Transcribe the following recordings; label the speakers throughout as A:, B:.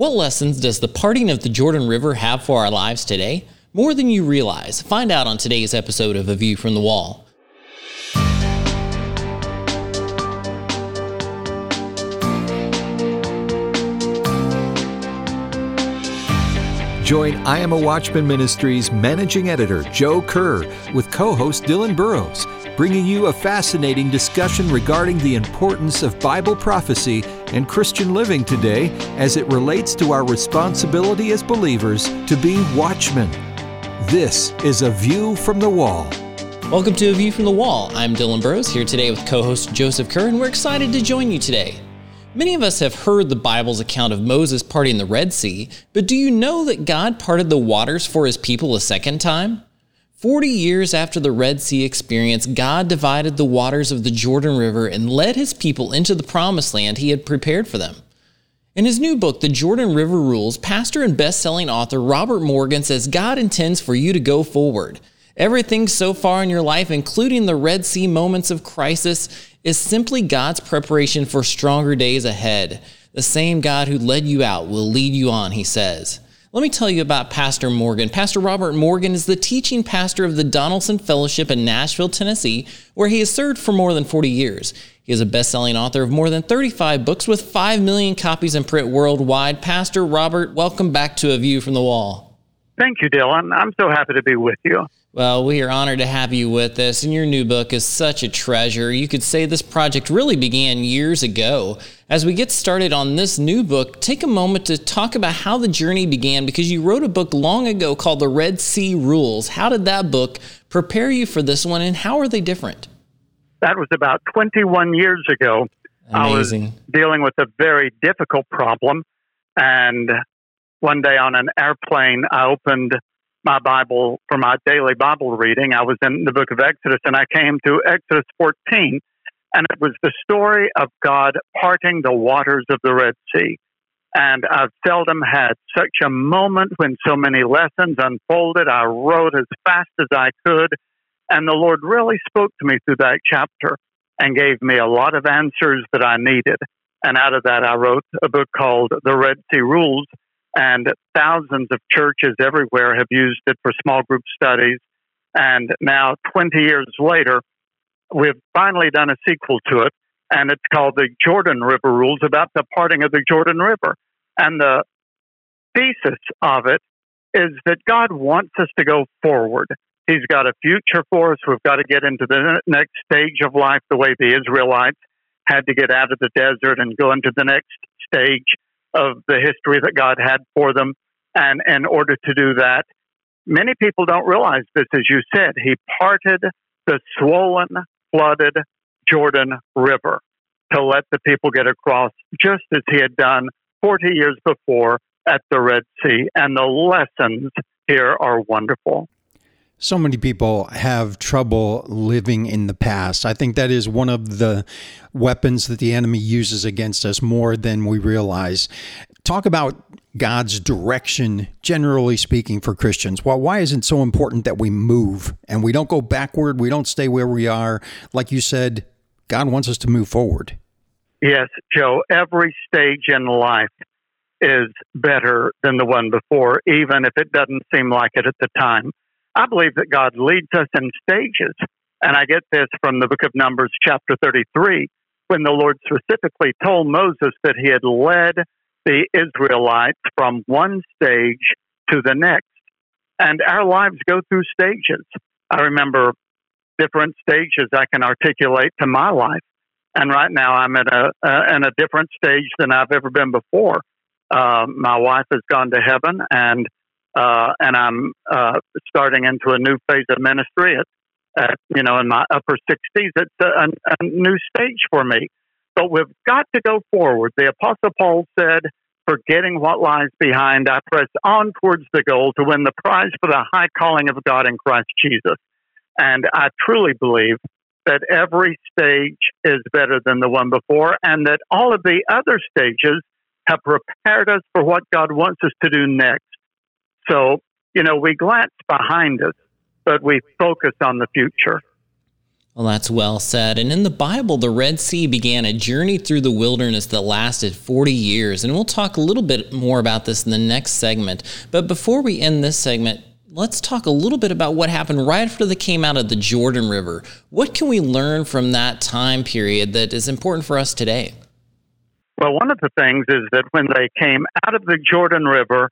A: What lessons does the parting of the Jordan River have for our lives today? More than you realize. Find out on today's episode of A View from the Wall.
B: Join I Am a Watchman Ministries managing editor Joe Kerr with co host Dylan Burrows, bringing you a fascinating discussion regarding the importance of Bible prophecy and Christian living today as it relates to our responsibility as believers to be watchmen. This is A View from the Wall.
A: Welcome to A View from the Wall. I'm Dylan Burrows here today with co host Joseph Kerr, and we're excited to join you today. Many of us have heard the Bible's account of Moses parting the Red Sea, but do you know that God parted the waters for his people a second time? Forty years after the Red Sea experience, God divided the waters of the Jordan River and led his people into the promised land he had prepared for them. In his new book, The Jordan River Rules, pastor and best-selling author Robert Morgan says God intends for you to go forward. Everything so far in your life, including the Red Sea moments of crisis, is simply God's preparation for stronger days ahead. The same God who led you out will lead you on, he says. Let me tell you about Pastor Morgan. Pastor Robert Morgan is the teaching pastor of the Donelson Fellowship in Nashville, Tennessee, where he has served for more than 40 years. He is a best selling author of more than 35 books with 5 million copies in print worldwide. Pastor Robert, welcome back to A View from the Wall.
C: Thank you, Dylan. I'm so happy to be with you.
A: Well, we are honored to have you with us, and your new book is such a treasure. You could say this project really began years ago. As we get started on this new book, take a moment to talk about how the journey began because you wrote a book long ago called The Red Sea Rules. How did that book prepare you for this one, and how are they different?
C: That was about 21 years ago.
A: Amazing.
C: I was dealing with a very difficult problem, and one day on an airplane, I opened my Bible for my daily Bible reading. I was in the book of Exodus and I came to Exodus 14, and it was the story of God parting the waters of the Red Sea. And I've seldom had such a moment when so many lessons unfolded. I wrote as fast as I could, and the Lord really spoke to me through that chapter and gave me a lot of answers that I needed. And out of that, I wrote a book called The Red Sea Rules and thousands of churches everywhere have used it for small group studies. And now, 20 years later, we've finally done a sequel to it, and it's called the Jordan River Rules about the parting of the Jordan River. And the thesis of it is that God wants us to go forward. He's got a future for us. We've got to get into the next stage of life the way the Israelites had to get out of the desert and go into the next stage of the history that God had for them. And in order to do that, many people don't realize this, as you said. He parted the swollen, flooded Jordan River to let the people get across, just as he had done 40 years before at the Red Sea. And the lessons here are wonderful.
D: So many people have trouble living in the past. I think that is one of the weapons that the enemy uses against us more than we realize. Talk about God's direction, generally speaking, for Christians. Well, why is it so important that we move and we don't go backward? We don't stay where we are. Like you said, God wants us to move forward.
C: Yes, Joe. Every stage in life is better than the one before, even if it doesn't seem like it at the time. I believe that God leads us in stages. And I get this from the book of Numbers, chapter 33, when the Lord specifically told Moses that he had led the Israelites from one stage to the next. And our lives go through stages. I remember different stages I can articulate to my life. And right now I'm at a, uh, in a different stage than I've ever been before. Uh, my wife has gone to heaven, and uh, and I'm uh, starting into a new phase of ministry. At, at you know, in my upper 60s, it's a, a, a new stage for me. But we've got to go forward. The Apostle Paul said, "Forgetting what lies behind, I press on towards the goal to win the prize for the high calling of God in Christ Jesus." And I truly believe that every stage is better than the one before, and that all of the other stages have prepared us for what God wants us to do next. So, you know, we glance behind us, but we focus on the future.
A: Well, that's well said. And in the Bible, the Red Sea began a journey through the wilderness that lasted 40 years. And we'll talk a little bit more about this in the next segment. But before we end this segment, let's talk a little bit about what happened right after they came out of the Jordan River. What can we learn from that time period that is important for us today?
C: Well, one of the things is that when they came out of the Jordan River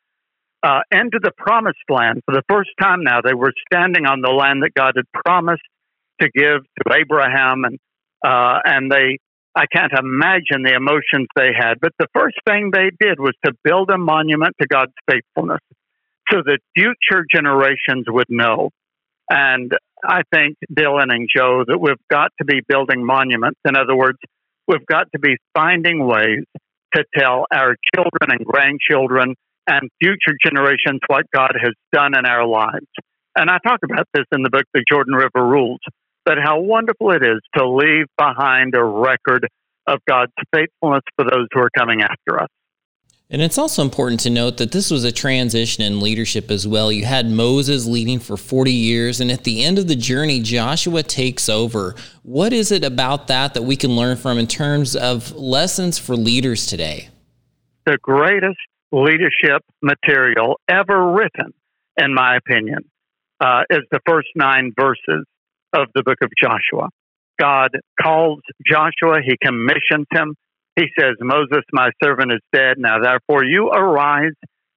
C: uh, into the promised land for the first time now, they were standing on the land that God had promised to give to Abraham, and uh, and they I can't imagine the emotions they had. But the first thing they did was to build a monument to God's faithfulness, so that future generations would know. And I think Dylan and Joe that we've got to be building monuments. In other words, we've got to be finding ways to tell our children and grandchildren and future generations what God has done in our lives. And I talk about this in the book, The Jordan River Rules but how wonderful it is to leave behind a record of God's faithfulness for those who are coming after us.
A: And it's also important to note that this was a transition in leadership as well. You had Moses leading for 40 years, and at the end of the journey, Joshua takes over. What is it about that that we can learn from in terms of lessons for leaders today?
C: The greatest leadership material ever written, in my opinion, uh, is the first nine verses of the book of Joshua. God calls Joshua, he commissions him. He says, Moses, my servant, is dead. Now, therefore, you arise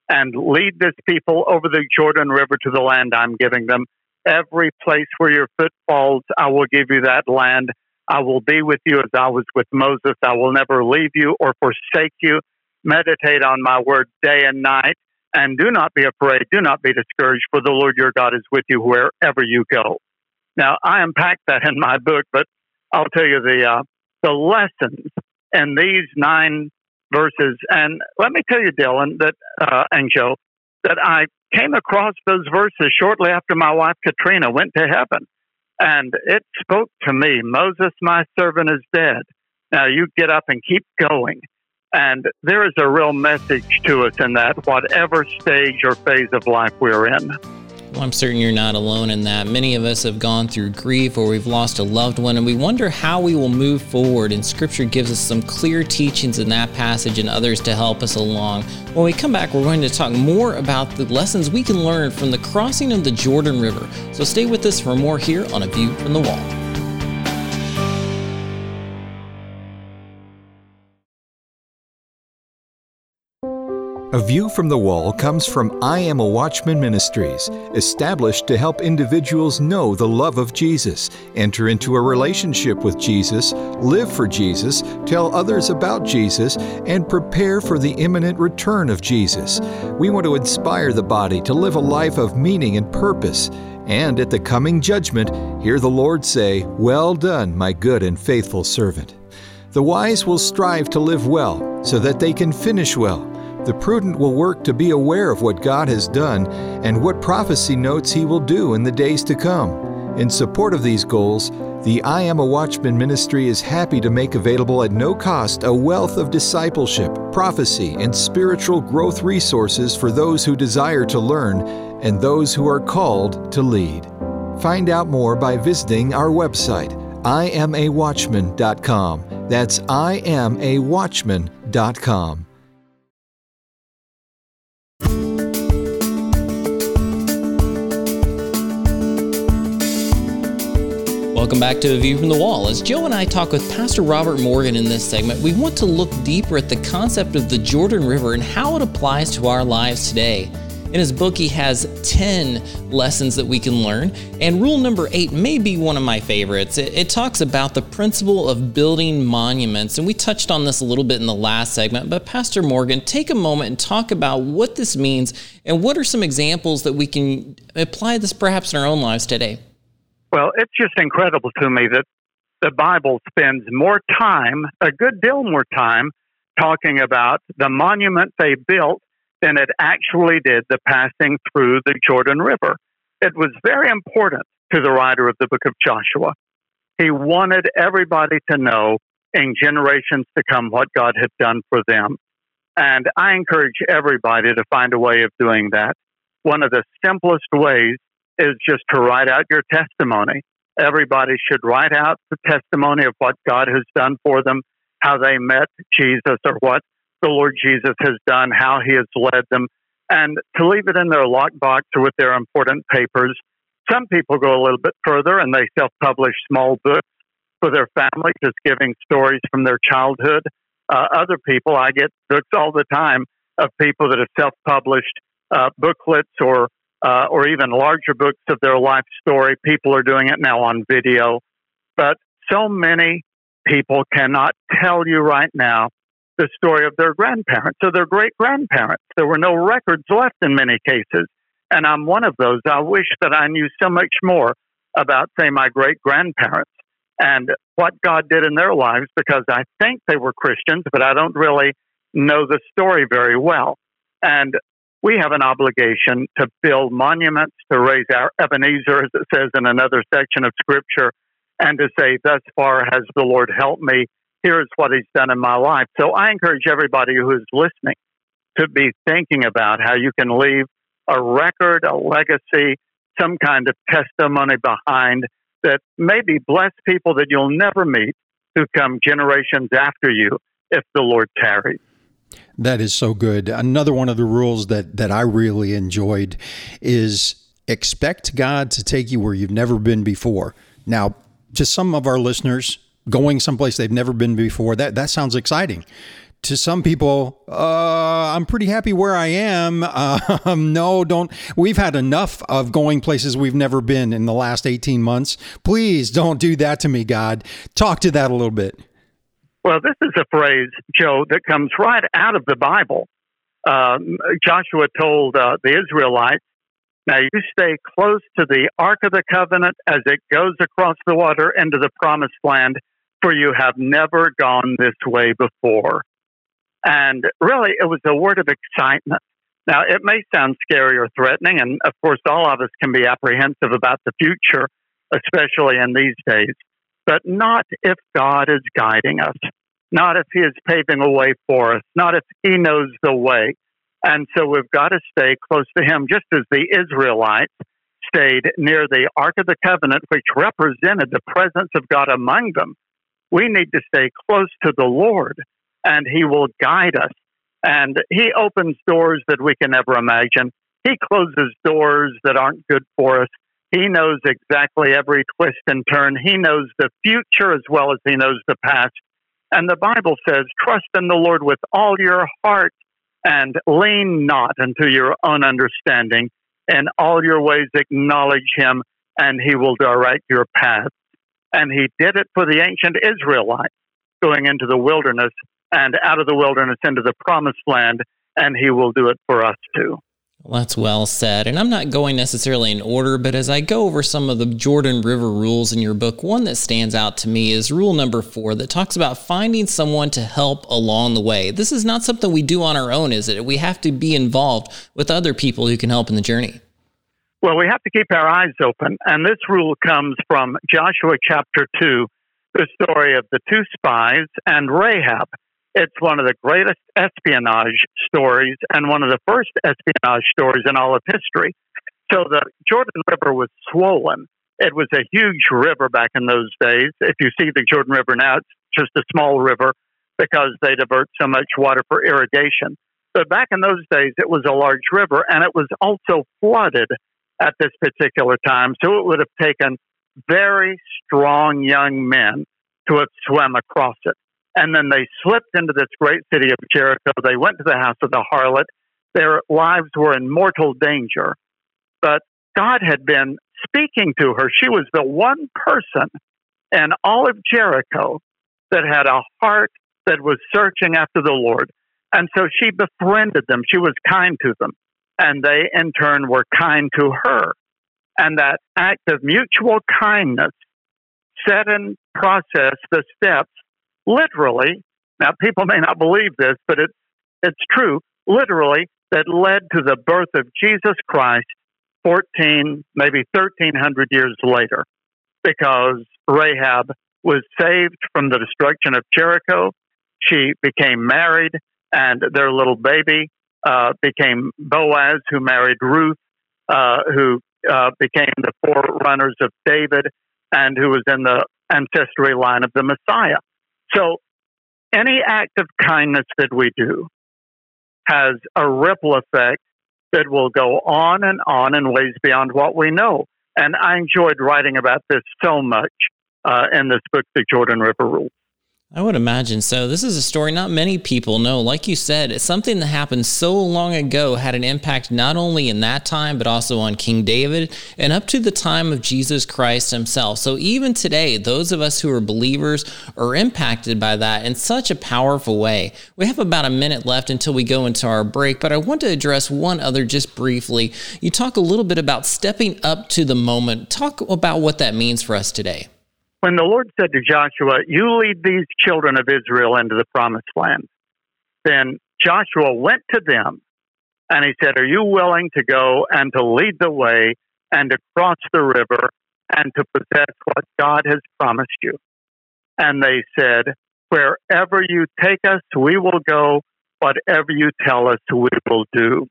C: and lead this people over the Jordan River to the land I'm giving them. Every place where your foot falls, I will give you that land. I will be with you as I was with Moses. I will never leave you or forsake you. Meditate on my word day and night. And do not be afraid. Do not be discouraged, for the Lord your God is with you wherever you go. Now, I unpack that in my book, but I'll tell you the uh, the lessons in these nine verses. And let me tell you, Dylan, that uh, and Joe, that I came across those verses shortly after my wife Katrina went to heaven, and it spoke to me. Moses, my servant, is dead. Now you get up and keep going. And there is a real message to us in that, whatever stage or phase of life we're in.
A: Well, I'm certain you're not alone in that. Many of us have gone through grief or we've lost a loved one, and we wonder how we will move forward. And Scripture gives us some clear teachings in that passage and others to help us along. When we come back, we're going to talk more about the lessons we can learn from the crossing of the Jordan River. So stay with us for more here on A View from the Wall.
B: A View from the Wall comes from I Am a Watchman Ministries, established to help individuals know the love of Jesus, enter into a relationship with Jesus, live for Jesus, tell others about Jesus, and prepare for the imminent return of Jesus. We want to inspire the body to live a life of meaning and purpose. And at the coming judgment, hear the Lord say, Well done, my good and faithful servant. The wise will strive to live well, so that they can finish well. The prudent will work to be aware of what God has done and what prophecy notes He will do in the days to come. In support of these goals, the I Am a Watchman ministry is happy to make available at no cost a wealth of discipleship, prophecy, and spiritual growth resources for those who desire to learn and those who are called to lead. Find out more by visiting our website, iamawatchman.com. That's iamawatchman.com.
A: Welcome back to A View from the Wall. As Joe and I talk with Pastor Robert Morgan in this segment, we want to look deeper at the concept of the Jordan River and how it applies to our lives today. In his book, he has 10 lessons that we can learn, and rule number eight may be one of my favorites. It, it, talks about the principle of building monuments, and we touched on this a little bit in the last segment. But, Pastor Morgan, take a moment and talk about what this means and what are some examples that we can apply this perhaps in our own lives today.
C: Well, it's just incredible to me that the Bible spends more time, a good deal more time, talking about the monument they built than it actually did the passing through the Jordan River. It was very important to the writer of the book of Joshua. He wanted everybody to know in generations to come what God had done for them. And I encourage everybody to find a way of doing that. One of the simplest ways is just to write out your testimony. everybody should write out the testimony of what God has done for them, how they met Jesus, or what the Lord Jesus has done, how he has led them, and to leave it in their lockbox or with their important papers. Some people go a little bit further and they self publish small books for their family, just giving stories from their childhood. Uh, other people, I get books all the time of people that have self published uh, booklets or uh, or even larger books of their life story. People are doing it now on video. But so many people cannot tell you right now the story of their grandparents or their great grandparents. There were no records left in many cases. And I'm one of those. I wish that I knew so much more about, say, my great grandparents and what God did in their lives because I think they were Christians, but I don't really know the story very well. And we have an obligation to build monuments, to raise our Ebenezer, as it says in another section of Scripture, and to say, Thus far has the Lord helped me. Here's what He's done in my life. So I encourage everybody who is listening to be thinking about how you can leave a record, a legacy, some kind of testimony behind that maybe bless people that you'll never meet who come generations after you if the Lord tarries.
D: That is so good. Another one of the rules that that I really enjoyed is expect God to take you where you've never been before. Now, to some of our listeners, going someplace they've never been before, that that sounds exciting. To some people, uh, I'm pretty happy where I am. Um, no, don't. We've had enough of going places we've never been in the last 18 months. Please don't do that to me, God. Talk to that a little bit.
C: Well, this is a phrase, Joe, that comes right out of the Bible. Um, Joshua told uh, the Israelites, Now you stay close to the Ark of the Covenant as it goes across the water into the promised land, for you have never gone this way before. And really, it was a word of excitement. Now, it may sound scary or threatening, and of course, all of us can be apprehensive about the future, especially in these days but not if God is guiding us, not if He is paving a way for us, not if He knows the way. And so we've got to stay close to Him, just as the Israelites stayed near the Ark of the Covenant, which represented the presence of God among them. We need to stay close to the Lord, and He will guide us. And He opens doors that we can never imagine. He closes doors that aren't good for us. He knows exactly every twist and turn. He knows the future as well as he knows the past. And the Bible says, trust in the Lord with all your heart and lean not unto your own understanding. In all your ways acknowledge him and he will direct your path. And he did it for the ancient Israelites going into the wilderness and out of the wilderness into the promised land. And he will do it for us too.
A: Well, that's well said. And I'm not going necessarily in order, but as I go over some of the Jordan River rules in your book, one that stands out to me is rule number four that talks about finding someone to help along the way. This is not something we do on our own, is it? We have to be involved with other people who can help in the journey.
C: Well, we have to keep our eyes open. And this rule comes from Joshua chapter 2, the story of the two spies and Rahab. It's one of the greatest espionage stories and one of the first espionage stories in all of history. So the Jordan River was swollen. It was a huge river back in those days. If you see the Jordan River now, it's just a small river because they divert so much water for irrigation. But back in those days, it was a large river and it was also flooded at this particular time. So it would have taken very strong young men to have swum across it. And then they slipped into this great city of Jericho. They went to the house of the harlot. Their lives were in mortal danger. But God had been speaking to her. She was the one person in all of Jericho that had a heart that was searching after the Lord. And so she befriended them. She was kind to them. And they, in turn, were kind to her. And that act of mutual kindness set in process the steps literally, now people may not believe this, but it, it's true, literally, that led to the birth of Jesus Christ 14, maybe 1300 years later, because Rahab was saved from the destruction of Jericho. She became married, and their little baby uh, became Boaz, who married Ruth, uh, who uh, became the forerunners of David. and who was in the ancestry line of the Messiah. So any act of kindness that we do has a ripple effect that will go on and on in ways beyond what we know. And I enjoyed writing about this so much uh, in this book, The Jordan River Rules.
A: I would imagine so. This is a story not many people know. Like you said, it's something that happened so long ago had an impact not only in that time, but also on King David and up to the time of Jesus Christ himself. So even today, those of us who are believers are impacted by that in such a powerful way. We have about a minute left until we go into our break, but I want to address one other just briefly. You talk a little bit about stepping up to the moment. Talk about what that means for us today
C: when the Lord said to Joshua, You lead these children of Israel into the promised land, then Joshua went to them and he said, Are you willing to go and to lead the way and to cross the river and to possess what God has promised you? And they said, Wherever you take us, we will go. Whatever you tell us, we will do.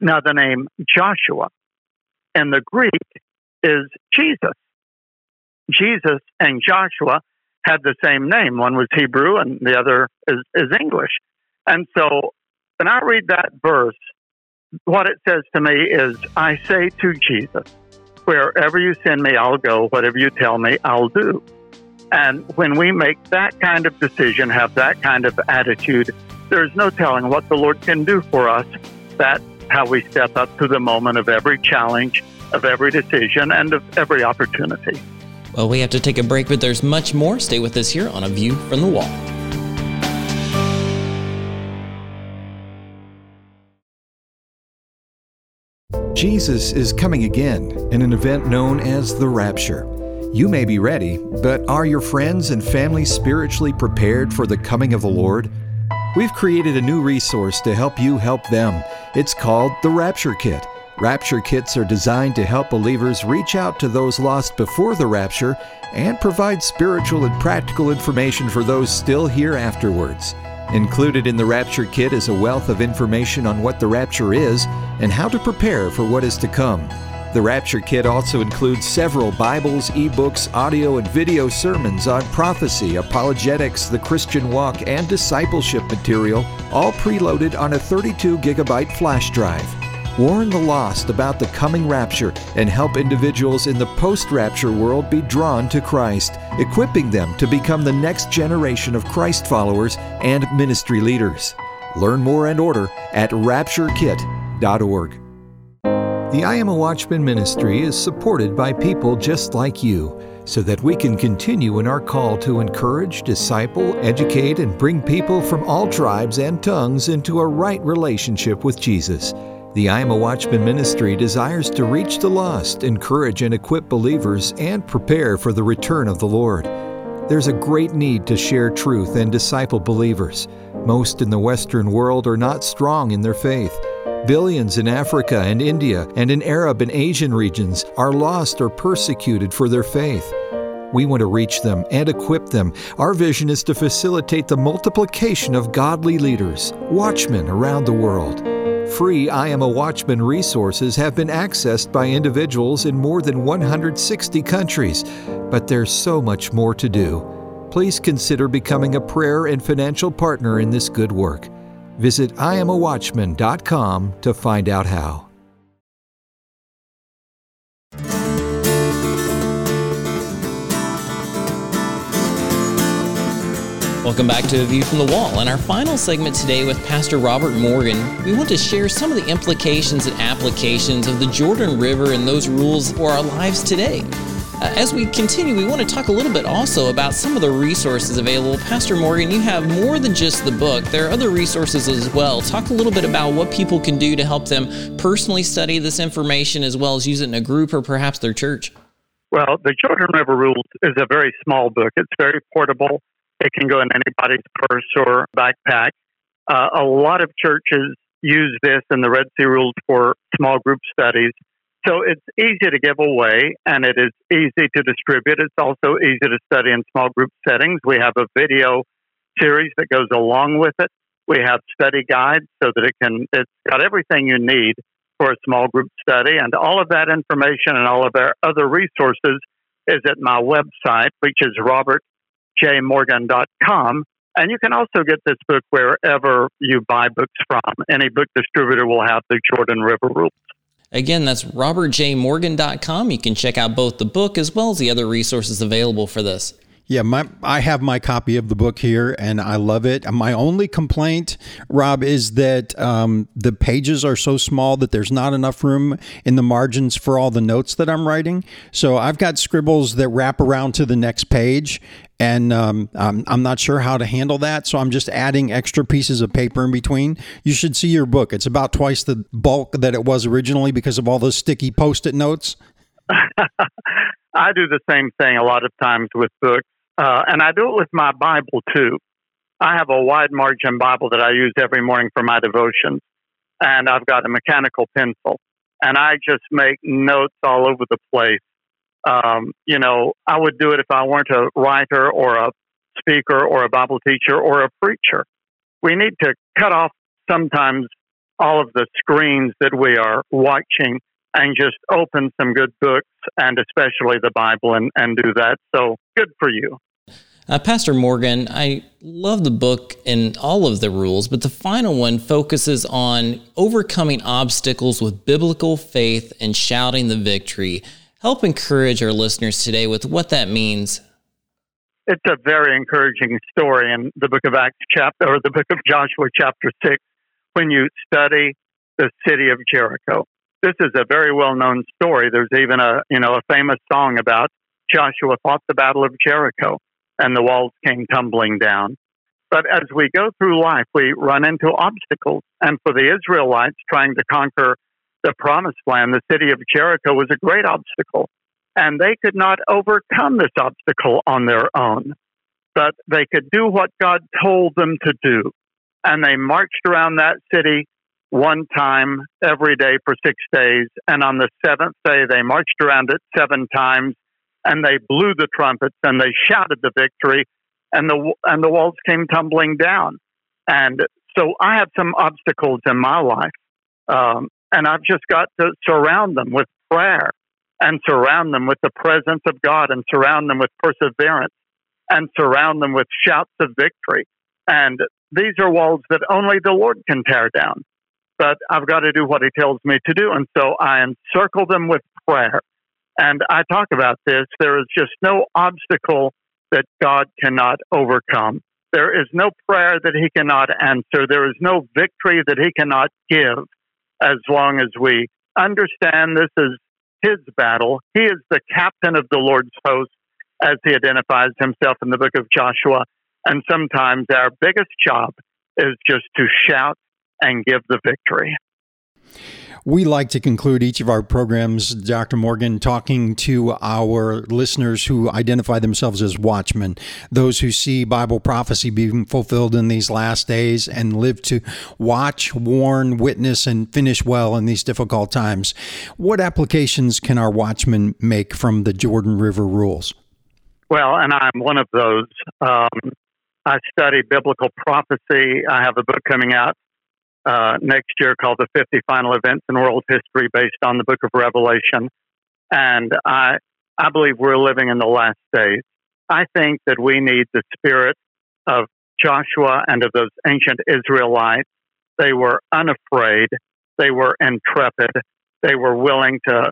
C: Now, the name Joshua in the Greek is Jesus. Jesus and Joshua had the same name. One was Hebrew and the other is, is English. And so when I read that verse, what it says to me is, I say to Jesus, wherever you send me, I'll go. Whatever you tell me, I'll do. And when we make that kind of decision, have that kind of attitude, there's no telling what the Lord can do for us. That's how we step up to the moment of every challenge, of every decision, and of every opportunity.
A: Well, we have to take a break, but there's much more. Stay with us here on A View from the Wall.
B: Jesus is coming again in an event known as the Rapture. You may be ready, but are your friends and family spiritually prepared for the coming of the Lord? We've created a new resource to help you help them. It's called the Rapture Kit. Rapture kits are designed to help believers reach out to those lost before the rapture and provide spiritual and practical information for those still here afterwards. Included in the Rapture Kit is a wealth of information on what the rapture is and how to prepare for what is to come. The Rapture Kit also includes several Bibles, ebooks, audio, and video sermons on prophecy, apologetics, the Christian walk, and discipleship material, all preloaded on a 32 gigabyte flash drive warn the lost about the coming rapture, and help individuals in the post rapture world be drawn to Christ, equipping them to become the next generation of Christ followers and ministry leaders. Learn more and order at rapturekit.org. The I Am a Watchman ministry is supported by people just like you so that we can continue in our call to encourage, disciple, educate, and bring people from all tribes and tongues into a right relationship with Jesus. The I Am a Watchman ministry desires to reach the lost, encourage and equip believers, and prepare for the return of the Lord. There's a great need to share truth and disciple believers. Most in the Western world are not strong in their faith. Billions in Africa and India and in Arab and Asian regions are lost or persecuted for their faith. We want to reach them and equip them. Our vision is to facilitate the multiplication of godly leaders, watchmen around the world. Free I Am a Watchman resources have been accessed by individuals in more than 160 countries, but there's so much more to do. Please consider becoming a prayer and financial partner in this good work. Visit IamAWatchman.com to find out how.
A: Welcome back to A View from the Wall. In our final segment today with Pastor Robert Morgan, we want to share some of the implications and applications of the Jordan River and those rules for our lives today. Uh, as we continue, we want to talk a little bit also about some of the resources available. Pastor Morgan, you have more than just the book, there are other resources as well. Talk a little bit about what people can do to help them personally study this information as well as use it in a group or perhaps their church.
C: Well, the Jordan River Rules is a very small book. It's very portable. It can go in anybody's purse or backpack. Uh, a lot of churches use this in the Red Sea Rules for small group studies. So it's easy to give away and it is easy to distribute. It's also easy to study in small group settings. We have a video series that goes along with it. We have study guides so that it can, it's got everything you need for a small group study. And all of that information and all of our other resources is at my website, which is robertjmorgan.com. And you can also get this book wherever you buy books from. Any book distributor will have the Jordan River Rules.
A: Again, that's robertjmorgan.com. You can check out both the book as well as the other resources available for this.
D: Yeah, my I have my copy of the book here, and I love it. My only complaint, Rob, is that um, the pages are so small that there's not enough room in the margins for all the notes that I'm writing. So I've got scribbles that wrap around to the next page, and um, I'm, I'm not sure how to handle that. So I'm just adding extra pieces of paper in between. You should see your book. It's about twice the bulk that it was originally because of all those sticky post-it notes.
C: I do the same thing a lot of times with books. Uh, and I do it with my Bible too. I have a wide margin Bible that I use every morning for my devotions. And I've got a mechanical pencil. And I just make notes all over the place. Um, you know, I would do it if I weren't a writer or a speaker or a Bible teacher or a preacher. We need to cut off sometimes all of the screens that we are watching and just open some good books and especially the Bible and, and do that. So good for you.
A: Uh, Pastor Morgan, I love the book and all of the rules, but the final one focuses on overcoming obstacles with biblical faith and shouting the victory. Help encourage our listeners today with what that means.
C: It's a very encouraging story in the book of Acts chapter or the book of Joshua chapter 6 when you study the city of Jericho. This is a very well-known story. There's even a, you know, a famous song about Joshua fought the battle of Jericho and the walls came tumbling down. But as we go through life, we run into obstacles. And for the Israelites trying to conquer the promised land, the city of Jericho was a great obstacle. And they could not overcome this obstacle on their own. But they could do what God told them to do. And they marched around that city one time every day for six days. And on the seventh day, they marched around it seven times and they blew the trumpets and they shouted the victory and the and the walls came tumbling down. And so i have some obstacles in my life um, and i've just got to surround them with prayer and surround them with the presence of god and surround them with perseverance and surround them with shouts of victory. And these are walls that only the lord can tear down but i've got to do what he tells me to do. And so i encircle them with prayer and I talk about this. There is just no obstacle that God cannot overcome. There is no prayer that He cannot answer. There is no victory that He cannot give as long as we understand this is His battle. He is the captain of the Lord's host, as He identifies Himself in the book of Joshua. And sometimes our biggest job is just to shout and give the victory.
D: We like to conclude each of our programs, Dr. Morgan, talking to our listeners who identify themselves as watchmen, those who see Bible prophecy being fulfilled in these last days and live to watch, warn, witness, and finish well in these difficult times. What applications can our watchmen make from the Jordan River rules?
C: Well, and I'm one of those. Um, I study biblical prophecy. I have a book coming out uh, next year called the 50 Final Events in World History based on the book of Revelation. And I, I believe we're living in the last days. I think that we need the spirit of Joshua and of those ancient Israelites. They were unafraid. They were intrepid. They were willing to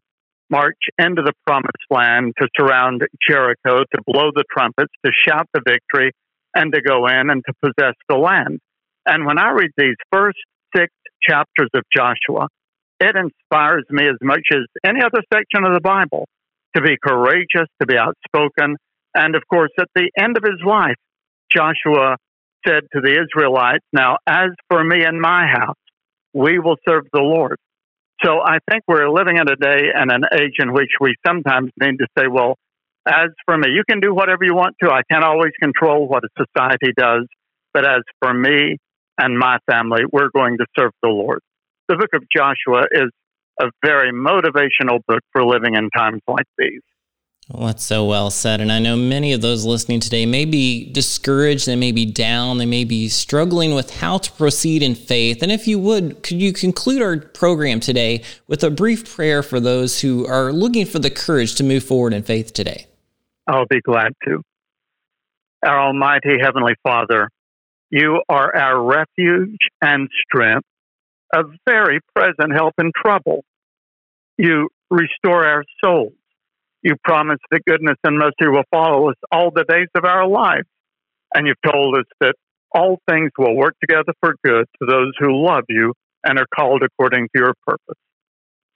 C: march into the promised land, to surround Jericho, to blow the trumpets, to shout the victory, and to go in and to possess the land. And when I read these first chapters of Joshua, it inspires me as much as any other section of the Bible to be courageous, to be outspoken. And of course, at the end of his life, Joshua said to the Israelites, Now, as for me and my house, we will serve the Lord. So I think we're living in a day and an age in which we sometimes need to say, Well, as for me, you can do whatever you want to. I can't always control what a society does. But as for me and my family, we're going to serve the Lord. The book of Joshua is a very motivational book for living in times like these.
A: Well, that's so well said. And I know many of those listening today may be discouraged, they may be down, they may be struggling with how to proceed in faith. And if you would, could you conclude our program today with a brief prayer for those who are looking for the courage to move forward in faith today?
C: I'll be glad to. Our Almighty Heavenly Father, you are our refuge and strength, a very present help in trouble. You restore our souls. You promise that goodness and mercy will follow us all the days of our lives. And you've told us that all things will work together for good to those who love you and are called according to your purpose.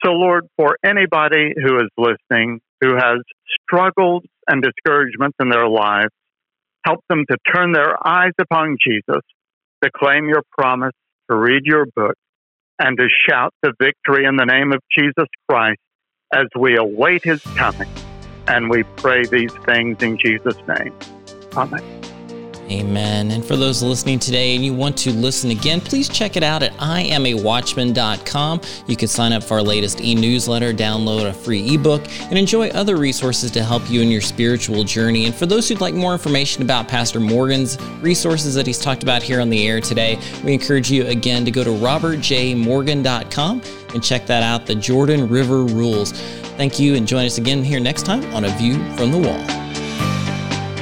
C: So, Lord, for anybody who is listening who has struggles and discouragements in their lives, help them to turn their eyes upon Jesus, to claim your promise, to read your book, and to shout the victory in the name of Jesus Christ as we await his coming. And we pray these things in Jesus' name. Amen.
A: Amen. And for those listening today and you want to listen again, please check it out at iamawatchman.com. You can sign up for our latest e newsletter, download a free ebook, and enjoy other resources to help you in your spiritual journey. And for those who'd like more information about Pastor Morgan's resources that he's talked about here on the air today, we encourage you again to go to robertjmorgan.com and check that out, the Jordan River Rules. Thank you, and join us again here next time on A View from the Wall.